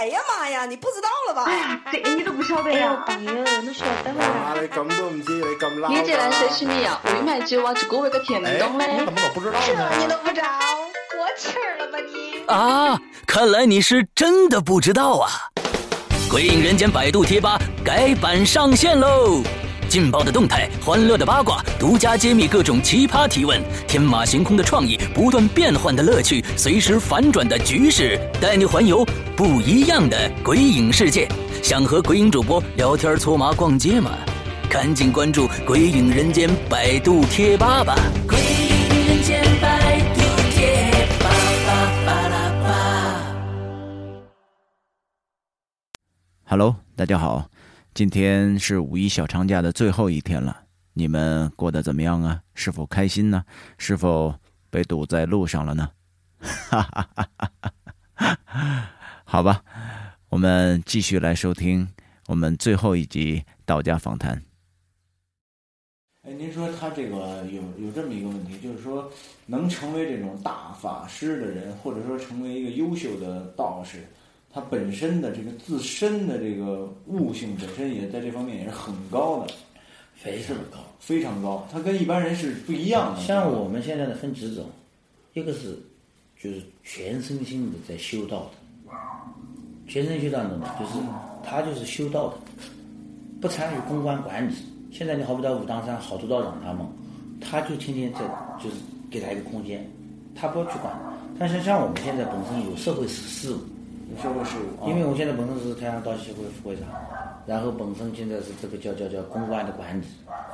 哎呀妈呀，你不知道了吧？哎这个你都不晓得呀？朋友，你晓得吗？啊，你咁都唔知，你咁老。你这人谁是你呀，未买酒啊，就给我个甜懂嘞。你怎么都不知道呢？这你都不知道，过气儿了吧你？啊，看来你是真的不知道啊！鬼影人间百度贴吧改版上线喽！劲爆的动态，欢乐的八卦，独家揭秘各种奇葩提问，天马行空的创意，不断变换的乐趣，随时反转的局势，带你环游不一样的鬼影世界。想和鬼影主播聊天、搓麻、逛街吗？赶紧关注“鬼影人间”百度贴吧吧！鬼影人间百度贴吧吧吧啦吧。Hello，大家好，今天是五一小长假的最后一天了，你们过得怎么样啊？是否开心呢？是否被堵在路上了呢？哈哈哈哈哈！好吧，我们继续来收听我们最后一集道家访谈。哎，您说他这个有有这么一个问题，就是说能成为这种大法师的人，或者说成为一个优秀的道士，他本身的这个自身的这个悟性本身也在这方面也是很高的，非常高，非常高。他跟一般人是不一样的。像我们现在的分几种，一个是就是全身心的在修道的，全身修道的呢，就是他就是修道的，不参与公关管理。现在你好比到武当山好多道长他们，他就天天在就是给他一个空间，他不要去管。但是像我们现在本身有社会事务，有社会事务，因为我现在本身是太阳道协会副会长，然后本身现在是这个叫叫叫公关的管理，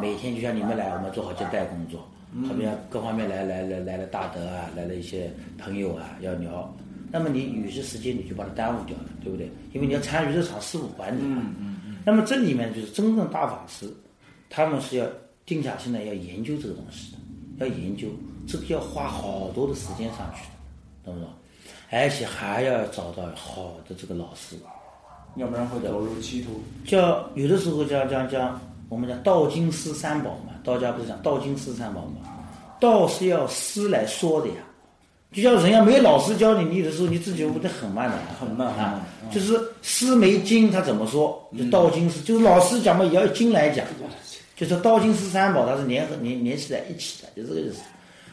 每天就像你们来，我们做好接待工作，好比像各方面来来来来了大德啊，来了一些朋友啊要聊，那么你有些时间你就把它耽误掉了，对不对？因为你要参与这场事务管理嘛。嗯嗯嗯。那么这里面就是真正大法师，他们是要定下心来要研究这个东西的，要研究这个要花好多的时间上去的，懂不懂？而且还要找到好的这个老师，要不然会走入歧途。叫有的时候叫叫叫我们讲道经师三宝嘛，道家不是讲道经师三宝嘛？道是要师来说的呀，就像人家没老师教你，你有的时候你自己悟得很慢的，很慢啊。就是师没经，他怎么说？就道经师，就是老师讲嘛，也要经来讲。就是道经师三宝，它是联合联联系在一起的，就这个意思。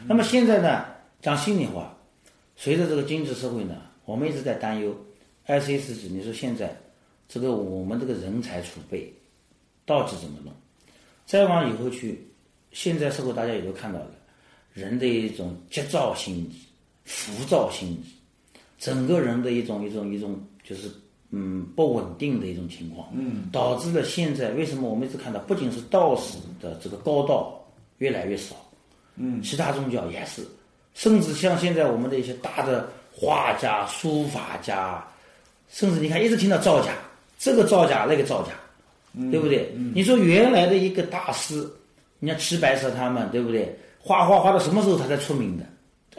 那么现在呢，讲心里话，随着这个精致社会呢，我们一直在担忧，二十一世纪，你说现在这个我们这个人才储备到底怎么弄？再往以后去，现在社会大家也都看到了，人的一种急躁心理、浮躁心理，整个人的一种一种一种就是嗯不稳定的一种情况，嗯，导致了现在为什么我们一直看到，不仅是道士的这个高道越来越少，嗯，其他宗教也是，甚至像现在我们的一些大的画家、书法家，甚至你看一直听到造假，这个造假那个造假，对不对？你说原来的一个大师，你像齐白石他们，对不对？画画画到什么时候他才出名的？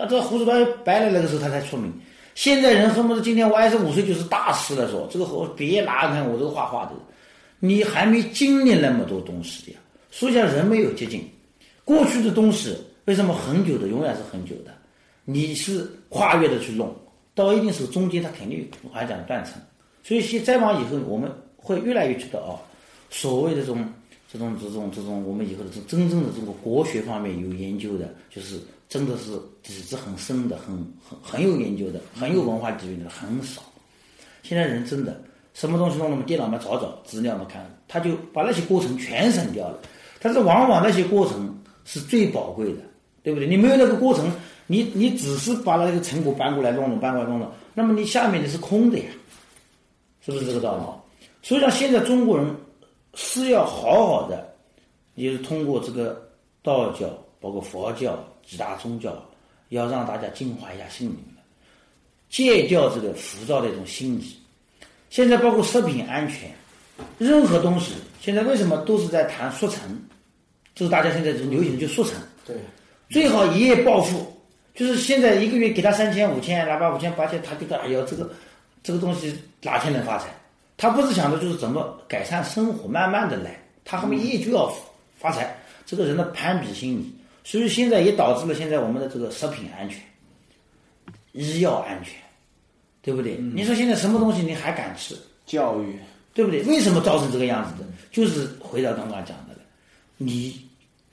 啊，这胡子白白了那个时候他才出名。现在人恨不得今天我二十五岁就是大师了，说这个我别拿看我这个画画的，你还没经历那么多东西呀。所以讲人没有捷径，过去的东西为什么很久的永远是很久的？你是跨越的去弄，到一定时候中间它肯定还讲断层。所以现再往以后我们会越来越觉得哦，所谓的这种这种这种这种我们以后的这真正的这个国学方面有研究的，就是真的是底子很深的，很很很有研究的，很有文化底蕴的很少。现在人真的什么东西弄那么电脑嘛找找资料嘛看，他就把那些过程全省掉了。但是往往那些过程是最宝贵的，对不对？你没有那个过程，你你只是把那个成果搬过来弄弄，搬过来弄弄，那么你下面的是空的呀，是不是这个道理？所以讲现在中国人是要好好的，也是通过这个道教，包括佛教几大宗教，要让大家净化一下心灵，戒掉这个浮躁的一种心理。现在包括食品安全，任何东西，现在为什么都是在谈速成？就是大家现在就流行就速成，对，最好一夜暴富，就是现在一个月给他三千、五千，哪怕五千、八千，他觉得哎呦，这个这个东西哪天能发财？他不是想的就是怎么改善生活，慢慢的来，他后面一夜就要发财，这个人的攀比心理，所以现在也导致了现在我们的这个食品安全、医药安全，对不对？你说现在什么东西你还敢吃？教育，对不对？为什么造成这个样子的？就是回到刚刚讲的了，你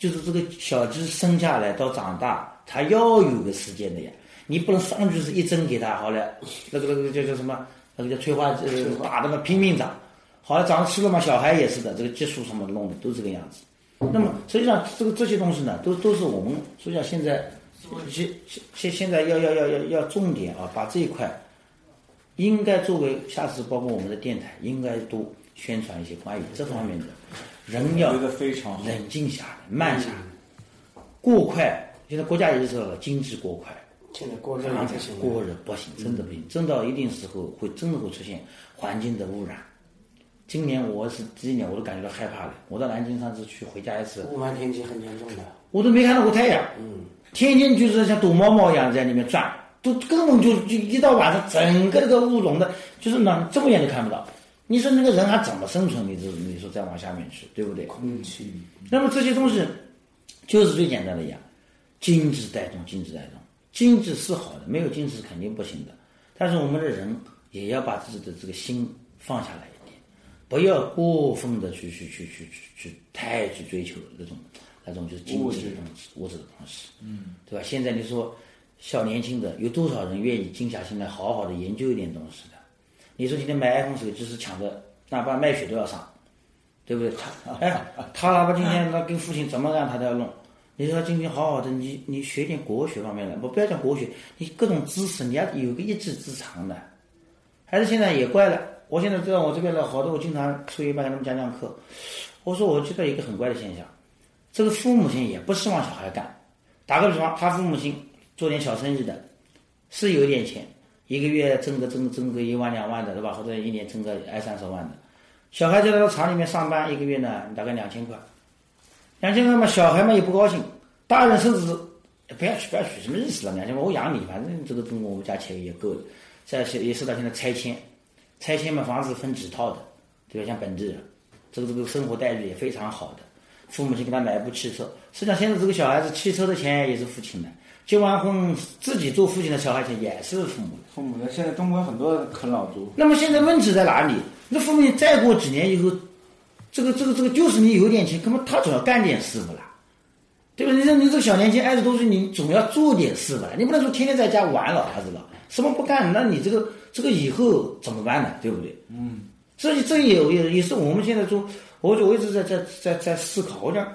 就是这个小鸡生下来到长大，它要有个时间的呀。你不能上去是一针给它好了，那个那个叫叫什么？那个叫催化呃打的嘛拼命长，好了长吃了嘛，小孩也是的，这个激素什么弄的都这个样子。那么实际上这个这些东西呢，都都是我们实际上现在现现现现在要要要要要重点啊，把这一块应该作为下次包括我们的电台应该多宣传一些关于这方面的，人要。冷静下来，慢下来，过快。现在国家也知道了，经济过快，现在过热才行了。过热不行，真的不行，真到一定时候会真的会出现环境的污染。今年我是第一年，我都感觉到害怕了。我到南京上次去回家一次，雾霾天气很严重的，我都没看到过太阳，嗯，天天就是像躲猫猫一样在里面转，都根本就就一到晚上，整个这个雾笼的，就是呢这么远都看不到。你说那个人还怎么生存？你这你说再往下面去，对不对？空气那么这些东西就是最简单的呀，经济带动，经济带动，经济是好的，没有经济是肯定不行的。但是我们的人也要把自己的这个心放下来一点，不要过分的去去去去去去太去追求那种那种就是经济的东西、物质的东西，嗯，对吧？现在你说小年轻的有多少人愿意静下心来好好的研究一点东西的？你说今天买 iPhone 手机是抢的，哪怕卖血都要上。对不对？他哎，他哪怕今天他跟父亲怎么样，他都要弄。你说今天好好的，你你学点国学方面的，不不要讲国学，你各种知识你要有个一技之长的。孩子现在也怪了，我现在知道我这边的好多，我经常出一班给他们讲讲课。我说我觉得一个很怪的现象，这个父母亲也不希望小孩干。打个比方，他父母亲做点小生意的，是有点钱，一个月挣个挣挣个一万两万的，对吧？或者一年挣个二三十万的。小孩在那个厂里面上班，一个月呢大概两千块，两千块嘛，小孩嘛也不高兴，大人甚至不要去不要去，什么意思了？两千块我养你，反正这个跟我们家钱也够的。再是也是到现在拆迁，拆迁嘛房子分几套的，对吧？像本地人，这个这个生活待遇也非常好的，父母亲给他买一部汽车，实际上现在这个小孩子汽车的钱也是父亲的，结完婚自己做父亲的小孩钱也是父母的。父母的现在中国很多啃老族，那么现在问题在哪里？那父母再过几年以后，这个这个这个就是你有点钱，他总要干点事不啦？对吧？你说你这个小年轻二十多岁，你总要做点事吧？你不能说天天在家玩老儿子了，什么不干？那你这个这个以后怎么办呢？对不对？嗯，所以这也也也是我们现在做，我就我一直在在在在思考，我讲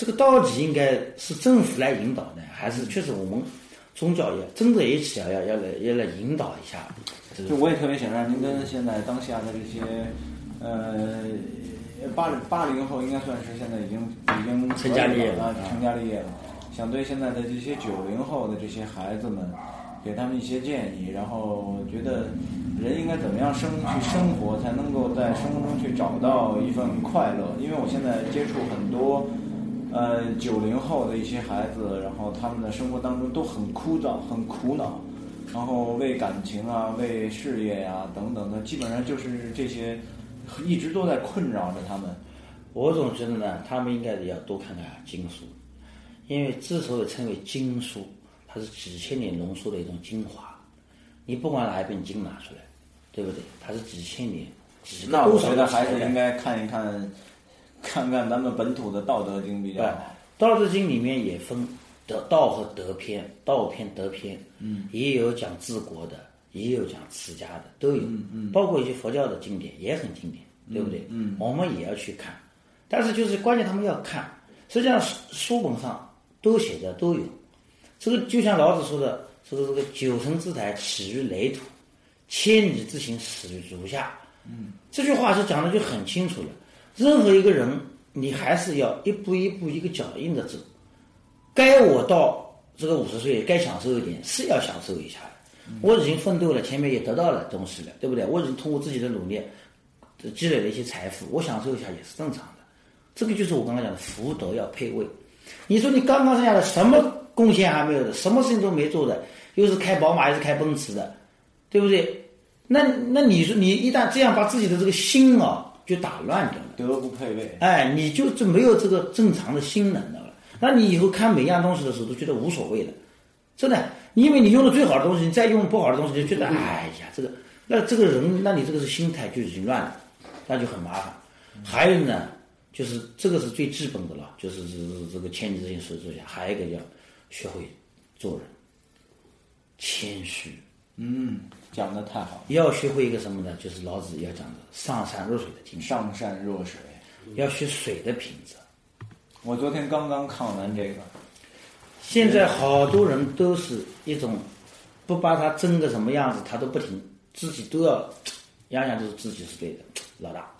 这个到底应该是政府来引导呢，还是确实我们宗教也真的一起要要要来要来引导一下？就我也特别想让您跟现在当下的这些，呃，八零八零后应该算是现在已经已经成家立业了啊，成家立业了。想对现在的这些九零后的这些孩子们，给他们一些建议，然后觉得人应该怎么样生去生活，才能够在生活中去找到一份快乐。因为我现在接触很多。呃，九零后的一些孩子，然后他们的生活当中都很枯燥、很苦恼，然后为感情啊、为事业呀、等等的，基本上就是这些，一直都在困扰着他们。我总觉得呢，他们应该要多看看经书，因为之所以称为经书，它是几千年浓缩的一种精华。你不管哪一本经拿出来，对不对？它是几千年，几那我觉得还是应该看一看，看看咱们本土的《道德经》比较对，《好。道德经》里面也分德道和德篇，道篇、德篇，嗯，也有讲治国的，也有讲持家的，都有，嗯嗯，包括一些佛教的经典也很经典，对不对？嗯，我们也要去看，但是就是关键他们要看，实际上书书本上都写的都有，这个就像老子说的，说的这个九层之台起于垒土，千里之行始于足下。嗯，这句话是讲的就很清楚了。任何一个人，你还是要一步一步一个脚印的走。该我到这个五十岁该享受一点，是要享受一下的。我已经奋斗了，前面也得到了东西了，对不对？我已经通过自己的努力呃积累了一些财富，我享受一下也是正常的。这个就是我刚刚讲的福德要配位。你说你刚刚生下来什么贡献还没有的，什么事情都没做的，又是开宝马又是开奔驰的，对不对？那那你说你一旦这样把自己的这个心啊就打乱掉了。德不配位，哎，你就就没有这个正常的心能了。那你以后看每样东西的时候都觉得无所谓了，真的，因为你用的最好的东西，你再用不好的东西，就觉得哎呀，这个那这个人，那你这个是心态就已经乱了，那就很麻烦。还有呢，就是这个是最基本的了，就是是这个千里之行，始于足下。还有一个要学会做人，谦虚。嗯，讲的太好了。要学会一个什么呢？就是老子要讲的上善若水的精神，上善若水。要学水的品质。我昨天刚刚看完这个。现在好多人都是一种不把他争个什么样子，他都不听，自己都要样样都是自己是对的，老大，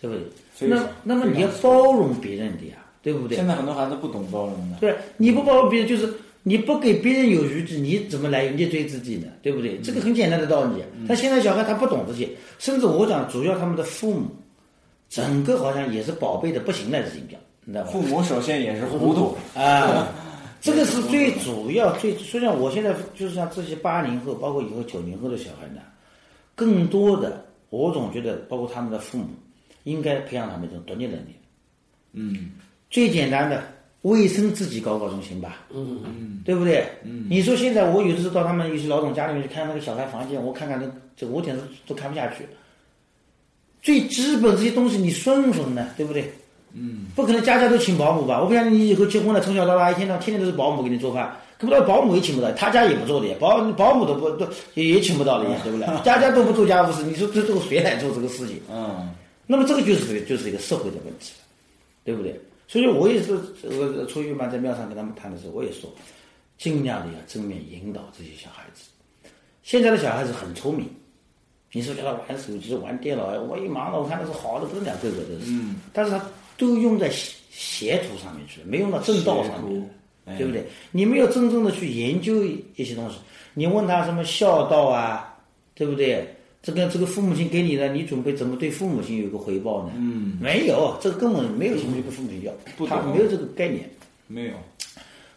对不对？那那么你要包容别人的呀，对不对？现在很多孩子不懂包容的。对，你不包容别人，就是你不给别人有余地，你怎么来逆追自己呢？对不对？这个很简单的道理。但现在小孩他不懂这些，甚至我讲，主要他们的父母，整个好像也是宝贝的不行了，已经讲，你知道吧？父母首先也是糊涂啊。这个是最主要、最实际上，我现在就是像这些八零后，包括以后九零后的小孩呢，更多的，我总觉得，包括他们的父母，应该培养他们一种独立能力。嗯，最简单的卫生自己搞搞总行吧。嗯嗯，对不对？嗯，你说现在我有的时候到他们有些老总家里面去看那个小孩房间，我看看那这我简直都看不下去。最基本这些东西你顺顺呢，对不对？嗯，不可能家家都请保姆吧？我不相信你以后结婚了，从小到大一天到天天都是保姆给你做饭，可不到保姆也请不到，他家也不做的呀，保保姆都不都也也请不到的呀，对不对？家家都不做家务事，你说这这个谁来做这个事情？嗯，那么这个就是这个就是一个社会的问题，对不对？所以我也是这个初一嘛，在庙上跟他们谈的时候，我也说，尽量的要正面引导这些小孩子。现在的小孩子很聪明，你说叫他玩手机、玩电脑，我一忙了，我看他是好的不得了，个个都是，嗯，但是他。都用在邪途上面去了，没用到正道上面，对不对？你没有真正的去研究一些东西，你问他什么孝道啊，对不对？这个这个父母亲给你的，你准备怎么对父母亲有一个回报呢？嗯，没有，这个根本没有兴趣跟父母亲要，他没有这个概念，没有。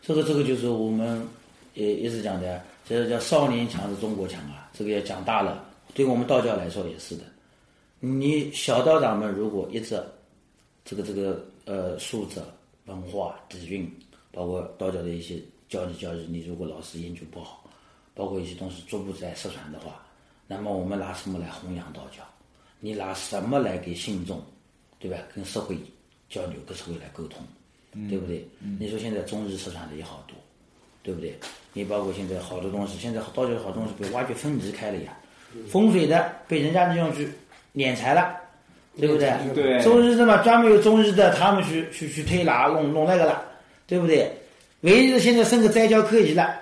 这个这个就是我们也一直讲的，这个叫少年强是中国强啊，这个要讲大了，对我们道教来说也是的。你小道长们如果一直。这个这个呃，素质、文化底蕴，包括道教的一些教理教育，你如果老师研究不好，包括一些东西逐步在失传的话，那么我们拿什么来弘扬道教？你拿什么来给信众，对吧？跟社会交流，跟社会来沟通，对不对？你说现在中日市场的也好多，对不对？你包括现在好多东西，现在道教好东西被挖掘分离开了呀，风水的被人家利用去敛财了。对不对？对，中日的嘛，专门有中日的，他们去去去推拿弄弄那个了，对不对？唯一的现在剩个斋教科仪了，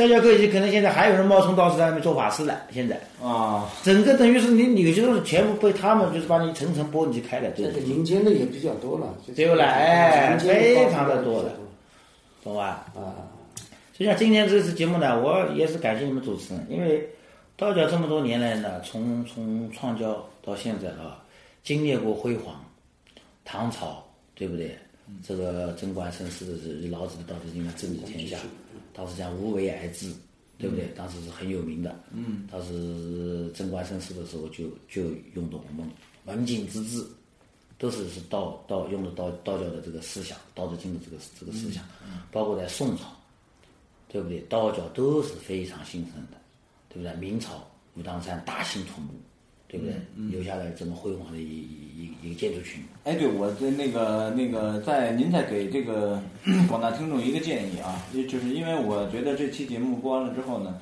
斋教科仪可能现在还有人冒充道士在那边做法事了。现在啊，整个等于是你有些东西全部被他们就是把你层层剥离开了。这个民间的也比较多了，对不啦？哎，非常的多了，懂吧？啊，就像今天这次节目呢，我也是感谢你们主持人，因为道教这么多年来呢，从从创教到现在啊。经历过辉煌，唐朝对不对？这个贞观盛世的是老子的《道德经》啊，治理天下。当时讲无为而治，对不对？当时是很有名的。嗯。当时贞观盛世的时候，就就用的我们文景之治，都是是道道用的道道教的这个思想，《道德经》的这个这个思想。嗯。包括在宋朝，对不对？道教都是非常兴盛的，对不对？明朝武当山大兴土木。对不对？留下来这么辉煌的一一一个建筑群。哎，对，我的那个那个，在您再给这个 广大听众一个建议啊，就是因为我觉得这期节目播完了之后呢，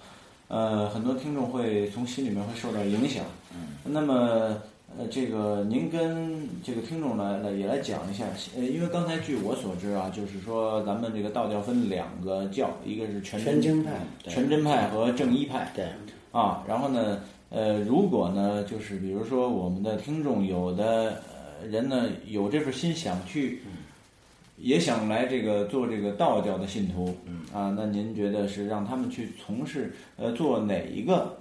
呃，很多听众会从心里面会受到影响。嗯。那么，呃，这个您跟这个听众来来也来讲一下，呃，因为刚才据我所知啊，就是说咱们这个道教分两个教，一个是全真派、全真派和正一派。对。啊，然后呢？呃，如果呢，就是比如说我们的听众有的呃人呢有这份心想去，也想来这个做这个道教的信徒，啊，那您觉得是让他们去从事呃做哪一个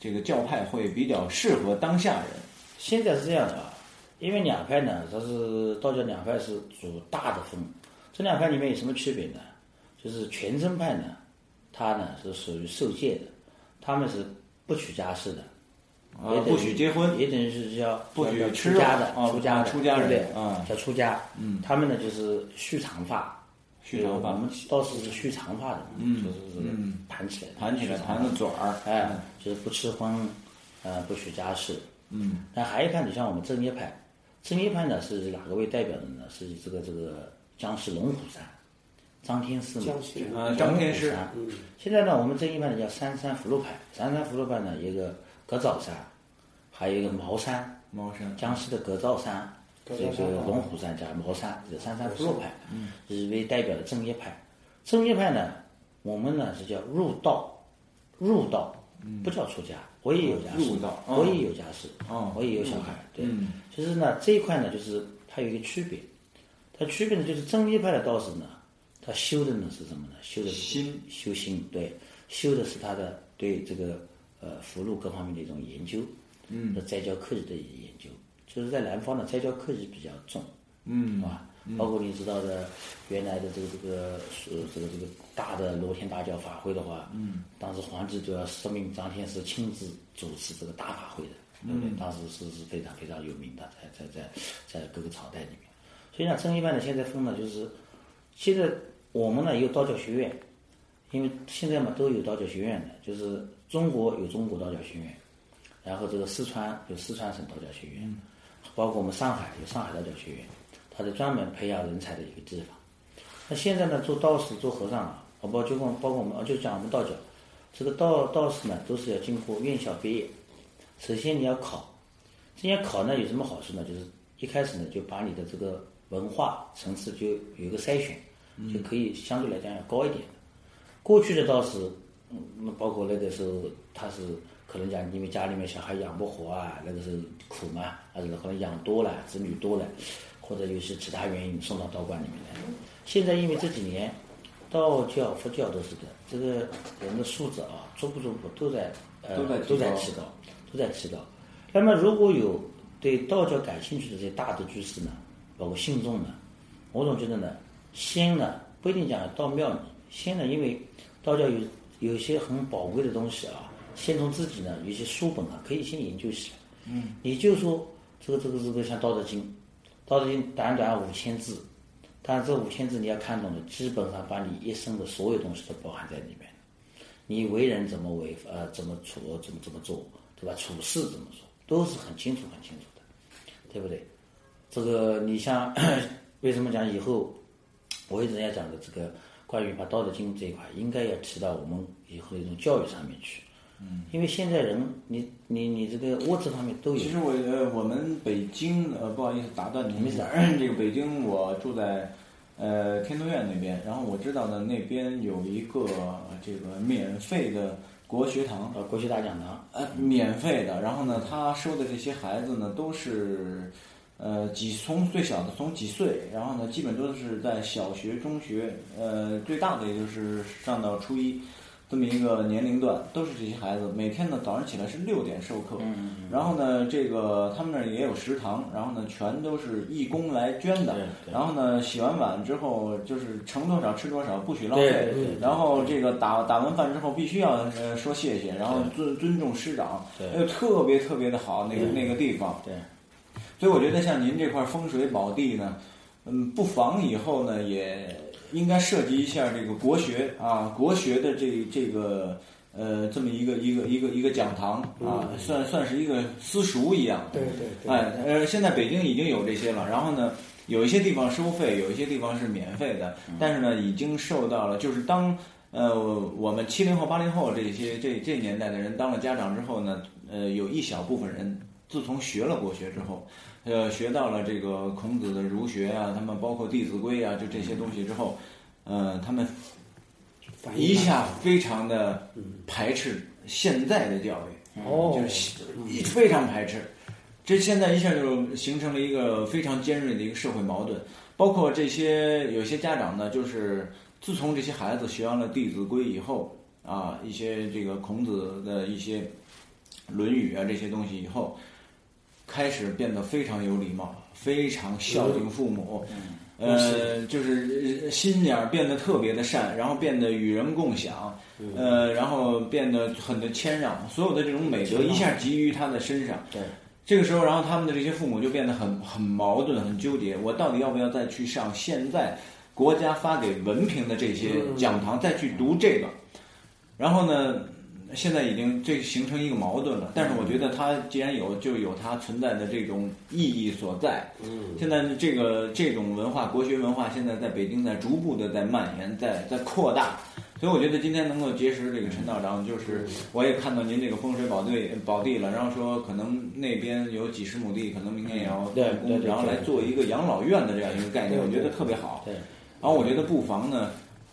这个教派会比较适合当下人？现在是这样的啊，因为两派呢，它是道教两派是主大的风，这两派里面有什么区别呢？就是全真派呢，它呢是属于受戒的，他们是。不娶家室的，啊，不许结婚，也等于是叫不许出家的，出家的，出家人，对叫出家。嗯，他们呢就是蓄长发，蓄长发，我们道士是蓄长发的，嗯，就是盘起来，盘起来，盘个卷儿，哎，就是不吃荤，呃，不许家事。嗯，那还有一派，你像我们正业派，正业派呢是哪个为代表的呢？是这个这个江西龙虎山，张天师嘛。江西啊，张天师嗯。现在呢，我们正一派呢叫三山福禄派，三山福禄派呢有一个格枣山，还有一个茅山，茅山。江西的格枣山，这个龙虎山加茅山，这三山福禄派，是为代表的正一派。正一派呢，我们呢是叫入道，入道，不叫出家，我也有家室，入道哦我也有家室，哦我也有小孩，对。嗯。其实呢，这一块呢，就是它有一个区别，它区别呢就是正一派的道士呢，他修的呢是什么呢？修的是心，修心，对，修的是他的对这个呃福禄各方面的一种研究，嗯和斋教科学的研究。就是在南方呢，斋教科学比较重，嗯是吧？包括你知道的，原来的这个这个呃这个这个大的罗天大教法会的话，嗯，当时皇帝都要赦命张天师亲自主持这个大法会的，对不对？当时是是非常非常有名的，在在在在各个朝代里面。所以呢，正一派的现在分呢就是，现在我们呢有道教学院，因为现在嘛都有道教学院的，就是中国有中国道教学院，然后这个四川有四川省道教学院，包括我们上海有上海道教学院，它是专门培养人才的一个地方。那现在呢，做道士、做和尚啊，包括就包括我们，就讲我们道教，这个道道士呢，都是要经过院校毕业。首先你要考，这些考呢有什么好处呢？就是一开始呢，就把你的这个文化层次就有一个筛选，就可以相对来讲要高一点。过去的倒是，嗯，那包括那个时候他是可能讲，因为家里面小孩养不活啊，那个时候苦嘛，还是，可能养多了，子女多了，或者有些其他原因送到道观里面来。现在因为这几年，道教、佛教都是的，这个人的素质啊，逐步逐步都在呃都在提高，都在提高。那么如果有对道教感兴趣的这些大的居士呢，包括信众呢，我总觉得呢，先呢不一定讲到庙里，先呢，因为道教有有些很宝贵的东西啊，先从自己呢有些书本啊，可以先研究起来。嗯，你就说这个这个这个像《道德经》，《道德经》短短五千字，但是这五千字你要看懂的，基本上把你一生的所有东西都包含在里面。你为人怎么为呃怎么处怎么怎么做，对吧？处事怎么做，都是很清楚很清楚的，对不对？这个你像 为什么讲以后我一直在讲的这个关于把《道德经》这一块，应该要提到我们以后的一种教育上面去。嗯，因为现在人，你你你这个物质方面都有。其实我呃，我们北京呃，不好意思打断您没事，这个北京我住在呃天通苑那边，然后我知道呢那边有一个这个免费的国学堂，呃，国学大讲堂，呃，免费的。然后呢，他收的这些孩子呢，都是呃几从最小的从几岁，然后呢，基本都是在小学、中学，呃，最大的也就是上到初一。这么一个年龄段，都是这些孩子。每天呢，早上起来是六点授课，然后呢，这个他们那儿也有食堂，然后呢，全都是义工来捐的对。对然后呢，洗完碗之后就是盛多少吃多少，不许浪费对对对。然后这个打打完饭之后必须要呃说谢谢，然后尊尊重师长，特别特别的好那个那个地方。对，所以我觉得像您这块风水宝地呢，嗯，不妨以后呢也应该涉及一下这个国学啊，国学的这这个呃这么一个一个一个一个讲堂啊，算算是一个私塾一样。对对对，哎，呃，现在北京已经有这些了，然后呢，有一些地方收费，有一些地方是免费的，但是呢，已经受到了，就是当呃我们七零后、八零后这些这这年代的人当了家长之后呢，呃，有一小部分人自从学了国学之后，呃，学到了这个孔子的儒学啊，他们包括《弟子规》啊，就这些东西之后，呃，他们一下非常的排斥现在的教育。哦，就是一非常排斥。这现在一下就形成了一个非常尖锐的一个社会矛盾，包括这些有些家长呢，就是自从这些孩子学完了《弟子规》以后啊，一些这个孔子的一些《论语》啊这些东西以后，开始变得非常有礼貌，非常孝敬父母。呃，就是心眼儿变得特别的善，然后变得与人共享，呃，然后变得很的谦让，所有的这种美德一下集于他的身上。对，这个时候，然后他们的这些父母就变得很很矛盾、很纠结，我到底要不要再去上现在国家发给文凭的这些讲堂，再去读这个？然后呢，现在已经这形成一个矛盾了。但是我觉得它既然有，就有它存在的这种意义所在。嗯，现在这个这种文化，国学文化现在在北京在逐步的在蔓延，在在扩大。所以我觉得今天能够结识这个陈道长，就是我也看到您这个风水宝地宝地了，然后说可能那边有几十亩地，可能明年也要对然后来做一个养老院的这样一个概念，我觉得特别好。对，然后我觉得不妨呢，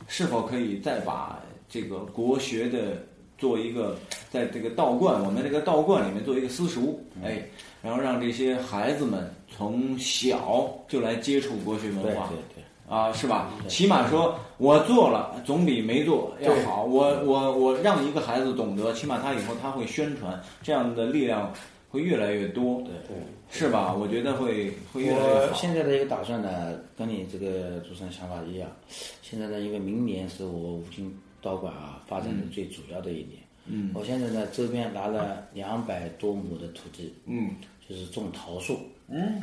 是否可以再把这个国学的做一个，在这个道观，我们这个道观里面做一个私塾，嗯哎，然后让这些孩子们从小就来接触国学文化。对对对。啊，是吧？起码说我做了，总比没做要好。我我我让一个孩子懂得，起码他以后他会宣传，这样的力量会越来越多，对对，是吧？我觉得会会越来越好。我现在的一个打算呢，跟你这个主持人想法一样。现在呢，因为明年是我五金道馆啊发展的最主要的一年。嗯我现在呢，周边拿了两百多亩的土地，嗯就是种桃树。嗯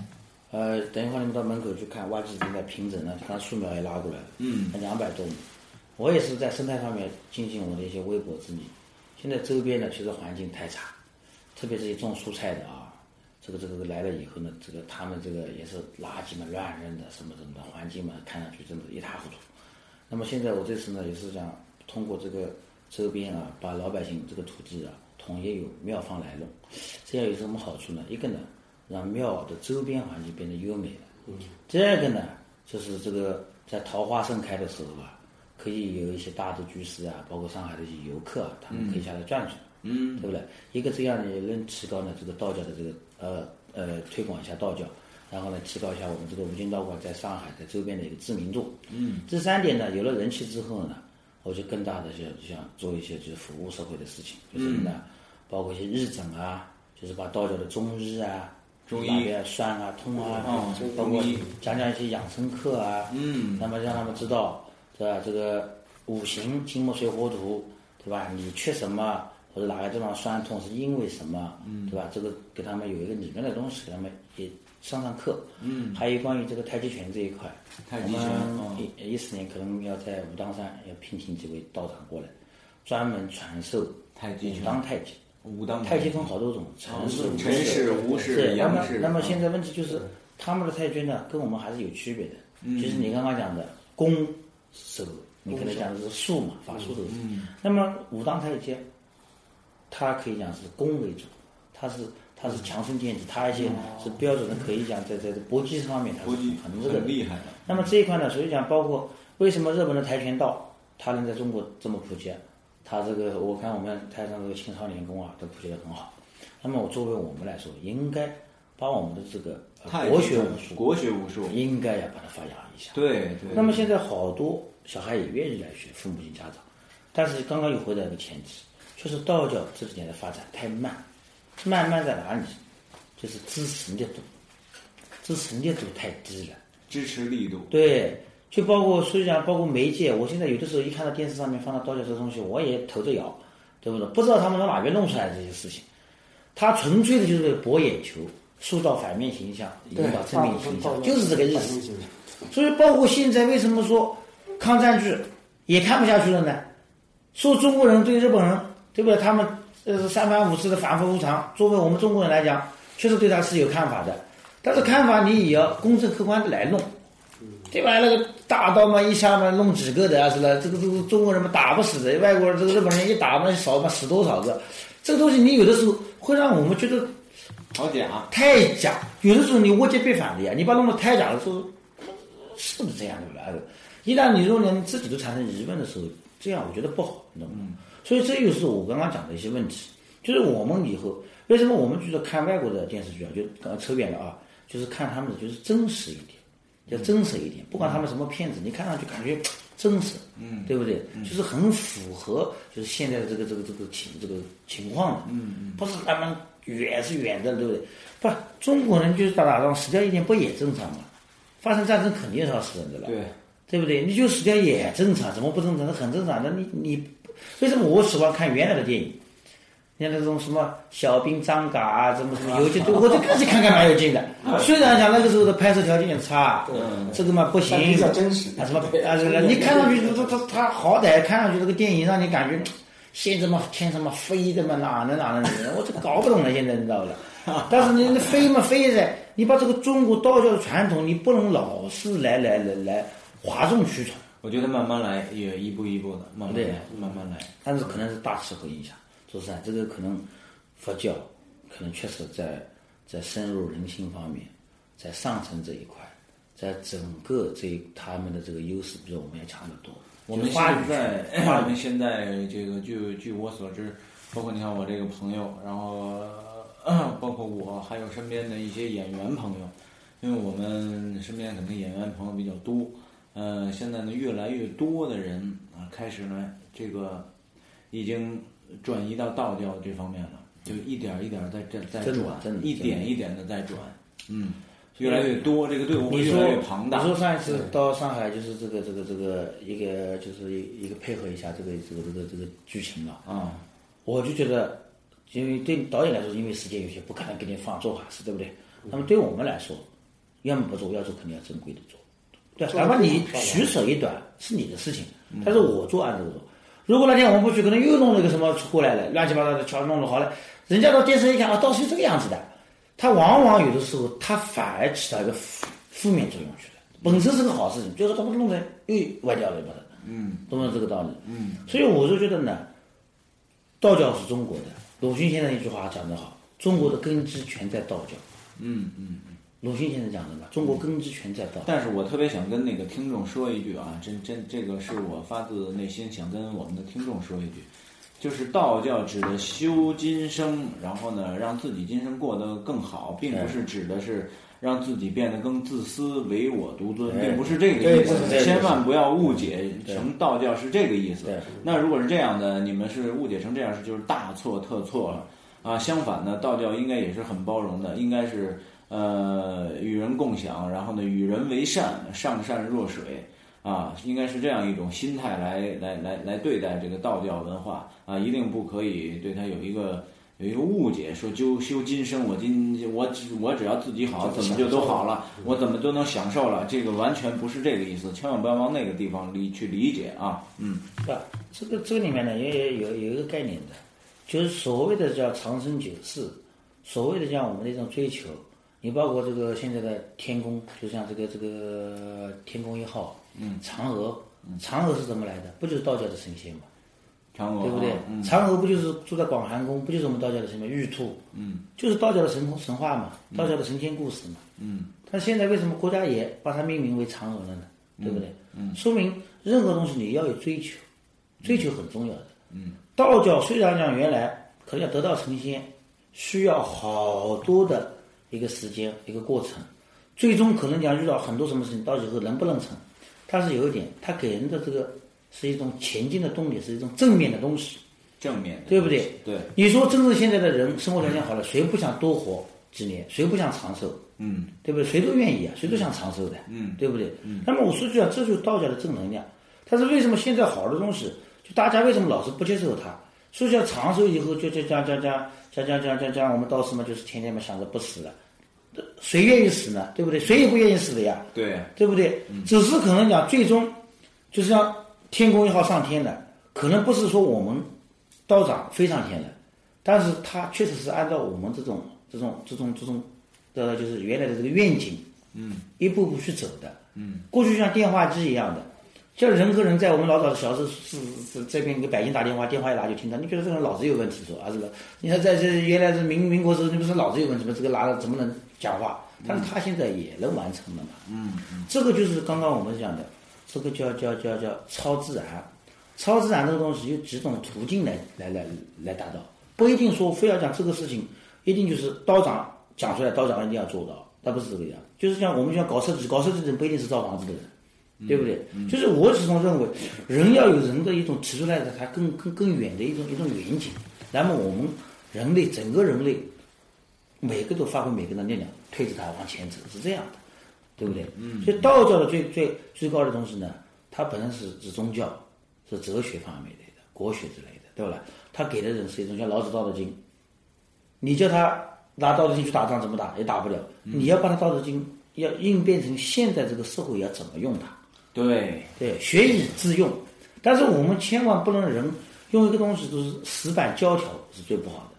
呃，等一会儿你们到门口去看，挖机正在平整呢，刚树苗也拉过来了。嗯两百多亩，我也是在生态方面尽尽我的一些微薄之力。现在周边呢，其实环境太差，特别是一种蔬菜的啊，这个这个来了以后呢，这个他们这个也是垃圾嘛乱扔的，什么什么的，环境嘛看上去真的一塌糊涂。那么现在我这次呢，也是想通过这个周边啊，把老百姓这个土地啊，统一由庙方来弄，这样有什么好处呢？一个呢，让庙的周边环境变得优美了。嗯。第二个呢，就是这个在桃花盛开的时候啊，可以有一些大的居士啊，包括上海的一些游客啊，他们可以下来转转，嗯对不对？一个这样呢，也能提高呢这个道教的这个呃呃推广一下道教，然后呢提高一下我们这个无间道馆在上海在周边的一个知名度。嗯。第三点呢，有了人气之后呢，我就更大的就想做一些就是服务社会的事情，就是什么呢？包括一些日诊啊，就是把道教的中医啊。中医哪边酸啊、痛啊，哦包括讲讲一些养生课啊，嗯那么让他们知道，对吧？这个五行金木水火土，对吧？你缺什么，或者哪个地方酸痛是因为什么，嗯对吧？这个给他们有一个理论的东西，给他们也上上课。嗯还有关于这个太极拳这一块，我太极拳们哦一一四年可能要在武当山要聘请几位道长过来，专门传授太极拳武当太极。武当太极分好多种，陈氏、吴陈氏吴氏对，那么那么嗯现在问题就是，他们的太极呢，跟我们还是有区别的。嗯就是你刚刚讲的攻守，你可能讲的是术嘛，法术的。嗯。那么武当太极，它可以讲是攻为主，它是它是强身健体，它一些是标准的，可以讲在在在搏击这方面它是很这个很厉害的。那么这一块呢，所以讲包括为什么日本的跆拳道它能在中国这么普及？它这个我看我们台上这个青少年宫啊，都普及的很好。那么我作为我们来说，应该把我们的这个国学武术，国学武术应该要把它发扬一下。对对。那么现在好多小孩也愿意来学，父母亲家长，但是刚刚又回到一个前提，就是道教这几年的发展太慢，慢慢在哪里？就是支持力度，支持力度太低了。支持力度。对，就包括所以讲，包括媒介，我现在有的时候一看到电视上面放到道教这个东西，我也头着摇，对不对？不知道他们从哪边弄出来的这些事情，他纯粹的就是博眼球，塑造反面形象，引导正面形象，就是这个意思。所以，包括现在为什么说抗战剧也看不下去了呢？说中国人对日本人，对不对？他们呃三番五次的反复无常，作为我们中国人来讲，确实对他是有看法的。但是看法你也要公正客观的来弄，对吧？那个大刀嘛，一下嘛弄几个的啊，是吧？这个这个中国人嘛打不死的，外国人这个日本人一打嘛少嘛死多少个？这个东西你有的时候会让我们觉得好假，太假。有的时候你物极必反的呀，你把弄得太假的时候，是不是这样的来的？一旦你说连自己都产生疑问的时候，这样我觉得不好，你懂吗？所以这又是我刚刚讲的一些问题，就是我们以后为什么我们觉得看外国的电视剧啊，就刚刚扯远了啊，就是看他们的就是真实一点，要真实一点，不管他们什么片子，你看上去感觉真实，嗯对不对？就是很符合就是现在的这个这个这个情这个情况的，嗯嗯，不是他们远是远的，对不对？不，中国人就是打打仗死掉一点不也正常吗？发生战争肯定是要死人的了，对，对不对？你就死掉也正常，怎么不正常？那很正常。那你你为什么我喜欢看原来的电影？像那种什么小兵张嘎啊，什么什么游击队，我就更是看看蛮有劲的。虽然讲那个时候的拍摄条件也差，这个嘛不行，比较真实啊什么啊这个，你看上去他他他好歹看上去这个电影让你感觉先什么天什么飞的嘛，哪能哪能的，我这搞不懂了，现在你知道了。但是你那飞嘛飞噻，你把这个中国道教的传统，你不能老是来来来来哗众取宠。我觉得慢慢来，也一步一步的，慢慢来，慢慢来。但是可能是大气候影响，说实在，这个可能佛教可能确实在在深入人心方面，在上层这一块，在整个这一他们的这个优势比我们要强得多。我们现在，我们现在这个据据我所知，包括你看我这个朋友，然后呃 包括我，还有身边的一些演员朋友，因为我们身边可能演员朋友比较多，呃，现在呢越来越多的人啊，开始呢这个已经转移到道教这方面了，就一点儿一点儿在在在转一点一点的在转，嗯，越来越多，这个队伍会越来越庞大。你说上一次到上海就是这个这个这个一个就是一一个配合一下这个这个这个这个剧情啊，啊，我就觉得，因为对导演来说，因为时间有限，不可能给你放做法事，对不对？那么对我们来说，要么不做，要做肯定要正规的做，对，哪怕你取舍一段是你的事情，但是我做案子的时候。如果那天我们不去，可能又弄了一个什么过来了，乱七八糟的桥弄了好了，人家到电视一看啊，倒是这个样子的，他往往有的时候他反而起到一个负负面作用去了。本身是个好事情，最后他们弄成又歪掉了，把它，嗯，懂不懂这个道理？嗯，所以我就觉得呢，道教是中国的。鲁迅先生一句话讲得好：“中国的根基全在道教。”嗯嗯。鲁迅先生讲的嘛，中国根之全在道。但是我特别想跟那个听众说一句啊，真真这个是我发自内心想跟我们的听众说一句，就是道教指的修今生，然后呢让自己今生过得更好，并不是指的是让自己变得更自私、唯我独尊，并不是这个意思，对不是这个意思千万不要误解成道教是这个意思。那如果是这样的，你们是误解成这样，是就是大错特错了啊！相反呢，道教应该也是很包容的，应该是。呃，与人共享，然后呢，与人为善，上善若水，啊，应该是这样一种心态来来来来对待这个道教文化啊，一定不可以对它有一个有一个误解，说修修今生，我今我只我只要自己好，怎么就都好了，我怎么都能享受了，这个完全不是这个意思，千万不要往那个地方理去理解啊，嗯，是吧？这个这个里面呢，也有有一个概念的，就是所谓的叫长生久世，所谓的像我们的一种追求。你包括这个现在的天宫，就像这个这个天宫一号，嗯，嫦娥，嫦娥是怎么来的？不就是道教的神仙嘛，嫦娥对不对？嗯嫦娥不就是住在广寒宫，不就是我们道教的什么玉兔？嗯，就是道教的神神话嘛，道教的神仙故事嘛。嗯，但现在为什么国家也把它命名为嫦娥了呢？对不对？嗯，说明任何东西你要有追求，追求很重要的。嗯，道教虽然讲原来可能要得道成仙，需要好多的。一个时间，一个过程，最终可能讲遇到很多什么事情，到最后能不能成？但是有一点，它给人的这个是一种前进的动力，是一种正面的东西，正面的，对不对？对。你说，真正现在的人生活条件好了，谁不想多活几年？谁不想长寿？嗯，对不对？谁都愿意啊，谁都想长寿的，嗯，对不对？嗯。那么我说句啊，这就是道家的正能量。但是为什么现在好的东西，就大家为什么老是不接受它？说叫长寿以后，就就讲讲讲讲讲讲讲讲，我们道士嘛，就是天天嘛想着不死了。谁愿意死呢？对不对？谁也不愿意死的呀。对，对不对？只是可能讲最终，就是像天宫一号上天的，可能不是说我们道长飞上天了，但是他确实是按照我们这种这种这种这种的，就是原来的这个愿景，嗯，一步步去走的。嗯，过去像电话机一样的，像人和人在我们老早的小时候是是这边给百姓打电话，电话一拿就听到，你觉得这个人脑子有问题？说啊这个，你看在这原来是民民国时候，你不是脑子有问题吗？这个拿了怎么能讲话？但是他现在也能完成了嘛？嗯嗯，这个就是刚刚我们讲的，这个叫叫叫叫超自然，超自然这个东西有几种途径来来来来达到，不一定说非要讲这个事情，一定就是道长讲出来，道长一定要做到，那不是这个样。就是像我们像搞设计，搞设计的人不一定是造房子的人，对不对？就是我始终认为，人要有人的一种提出来的他更更更远的一种一种远景，那么我们人类整个人类。每个都发挥每个人的力量，推着它往前走，是这样的，对不对？嗯。所以道教的最最最高的东西呢，它本身是指宗教，是哲学方面的、国学之类的，对吧？他给的人是一种像老子《道德经》，你叫他拿《道德经》去打仗，怎么打也打不了。你要把他《道德经》要应变成现在这个社会要怎么用它？对对，学以致用。但是我们千万不能人用一个东西都是死板教条是最不好的。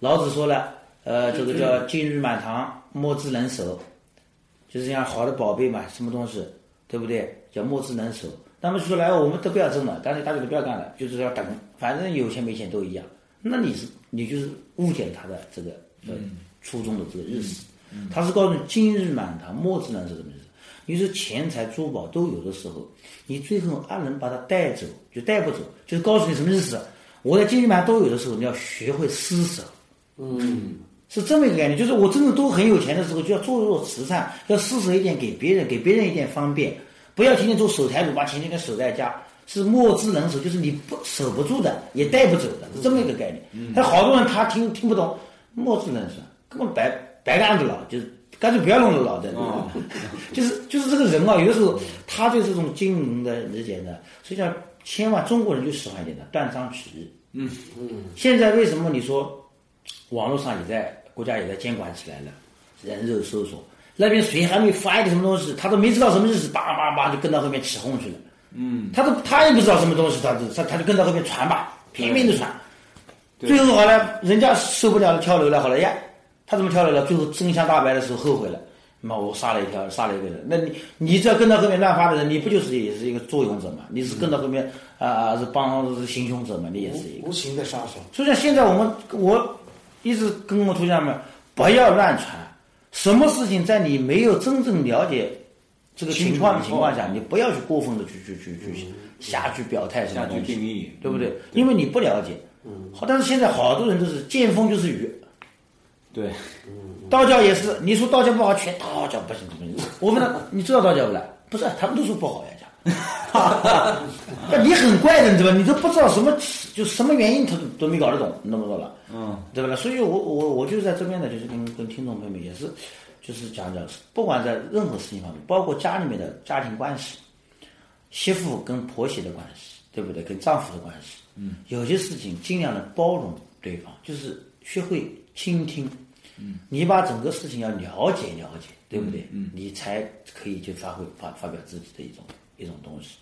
老子说了，呃，这个叫金玉满堂，莫之能守，就是像好的宝贝嘛，什么东西，对不对？叫莫之能守。那么说来，我们都不要争了，但是大家都不要干了，就是要等，反正有钱没钱都一样。那你是你就是误解了他的这个呃初衷的这个意思。他是告诉你金玉满堂，莫之能守什么？你说钱财珠宝都有的时候，你最后还能把它带走，就带不走，就是告诉你什么意思？我在金玉满都有的时候，你要学会施舍。嗯，是这么一个概念，就是我真的都很有钱的时候，就要做做慈善，要施舍一点给别人，给别人一点方便，不要天天做守财奴，把钱天天守在家。是莫之能守，就是你不守不住的，也带不走的，是这么一个概念。但好多人他听听不懂，莫之能守，根本白白干的了，就是干脆不要弄了脑袋。就是就是这个人啊，有的时候他对这种经营的理解呢，实际上千万中国人就喜欢一点的断章取义。嗯嗯。现在为什么你说？网络上也在，国家也在监管起来了，人肉搜索，那边谁还没发一个什么东西，他都没知道什么意思，叭叭叭就跟到后面起哄去了。嗯，他都他也不知道什么东西，他他他就跟到后面传吧，拼命的传。最后好了，人家受不了了，跳楼了，好了呀，他怎么跳楼了？最后真相大白的时候后悔了，妈我杀了一条，杀了一个人。那你你只要跟到后面乱发的人，你不就是也是一个作俑者嘛？你是跟到后面啊啊是帮是行凶者嘛？你也是一个无形的杀手。所以现在我们我。一直跟我徒弟们不要乱传，什么事情在你没有真正了解这个情况的情况下，你不要去过分的去去去去瞎去表态什么东西，对不对？因为你不了解。好，但是现在好多人都是见风就是雨。对，道教也是，你说道教不好，全道教不行不行？我问他，你知道道教不啦？不是，他们都说不好呀，讲。那你很怪的，对吧？你都不知道什么，就什么原因，他都都没搞得懂，你懂不懂了？嗯，对吧？所以我我我就在这边呢，就是跟跟听众朋友们也是，就是讲讲，不管在任何事情方面，包括家里面的家庭关系，媳妇跟婆媳的关系，对不对？跟丈夫的关系，嗯，有些事情尽量的包容对方，就是学会倾听，嗯，你把整个事情要了解了解，对不对？嗯，你才可以去发挥发发表自己的一种一种东西。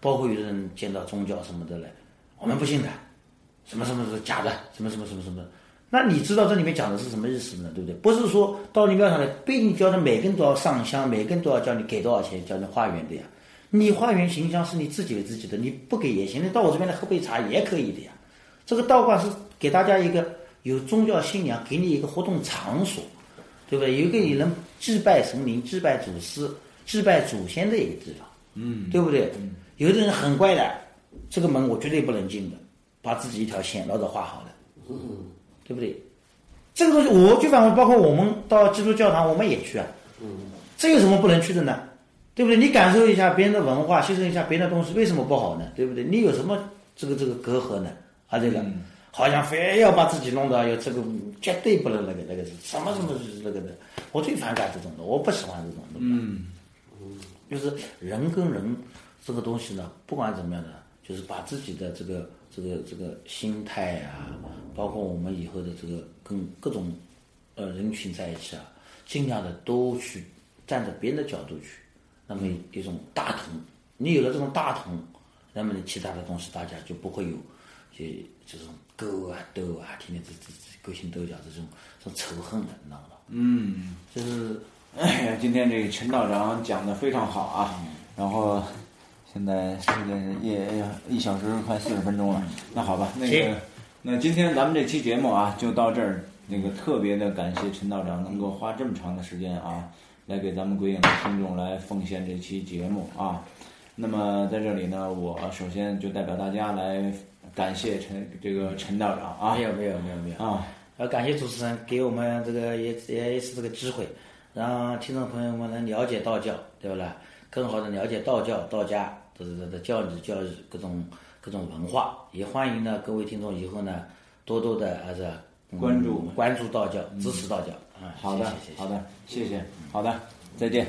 包括有的人见到宗教什么的嘞，我们不信的，什么什么是假的，什么什么什么什么，那你知道这里面讲的是什么意思呢？对不对？不是说到你庙上来，不一定叫他每个人都要上香，每个人都要叫你给多少钱，叫你化缘的呀。你化缘行香是你自己为自己的，你不给也行，你到我这边来喝杯茶也可以的呀。这个道观是给大家一个有宗教信仰，给你一个活动场所，对不对？有一个你能祭拜神明、祭拜祖师、祭拜祖先的一个地方，嗯，对不对？有的人很怪的，这个门我绝对不能进的，把自己一条线老早画好的，对不对？这个东西我就反正包括我们到基督教堂我们也去啊，这有什么不能去的呢？对不对？你感受一下别人的文化，吸收一下别人的东西，为什么不好呢？对不对？你有什么这个这个隔阂呢？啊，这个好像非要把自己弄到有这个绝对不能那个那个是什么什么是那个的，我最反感这种的，我不喜欢这种的。嗯，就是人跟人。这个东西呢，不管怎么样呢，就是把自己的这个这个这个心态啊，包括我们以后的这个跟各种呃人群在一起啊，尽量的都去站在别人的角度去，那么一种大同，你有了这种大同，那么你其他的东西大家就不会有些这种勾啊斗啊，天天这这这勾心斗角这种这种仇恨的，你知道吗？嗯，就是哎呀，今天这个陈道长讲的非常好啊，然后。现在时间是也一小时快四十分钟了，那好吧，那个，那今天咱们这期节目啊就到这儿。那个特别的感谢陈道长能够花这么长的时间啊，来给咱们鬼影的听众来奉献这期节目啊。那么在这里呢，我首先就代表大家来感谢陈这个陈道长啊。没有没有没有没有啊，要感谢主持人给我们这个也也是这个机会，让听众朋友们能了解道教，对不啦？更好的了解道教、道家的的的教理、教育各种各种文化，也欢迎呢各位听众以后呢多多的还是关注关注道教，支持道教啊！好的，好的，谢谢，好的，再见。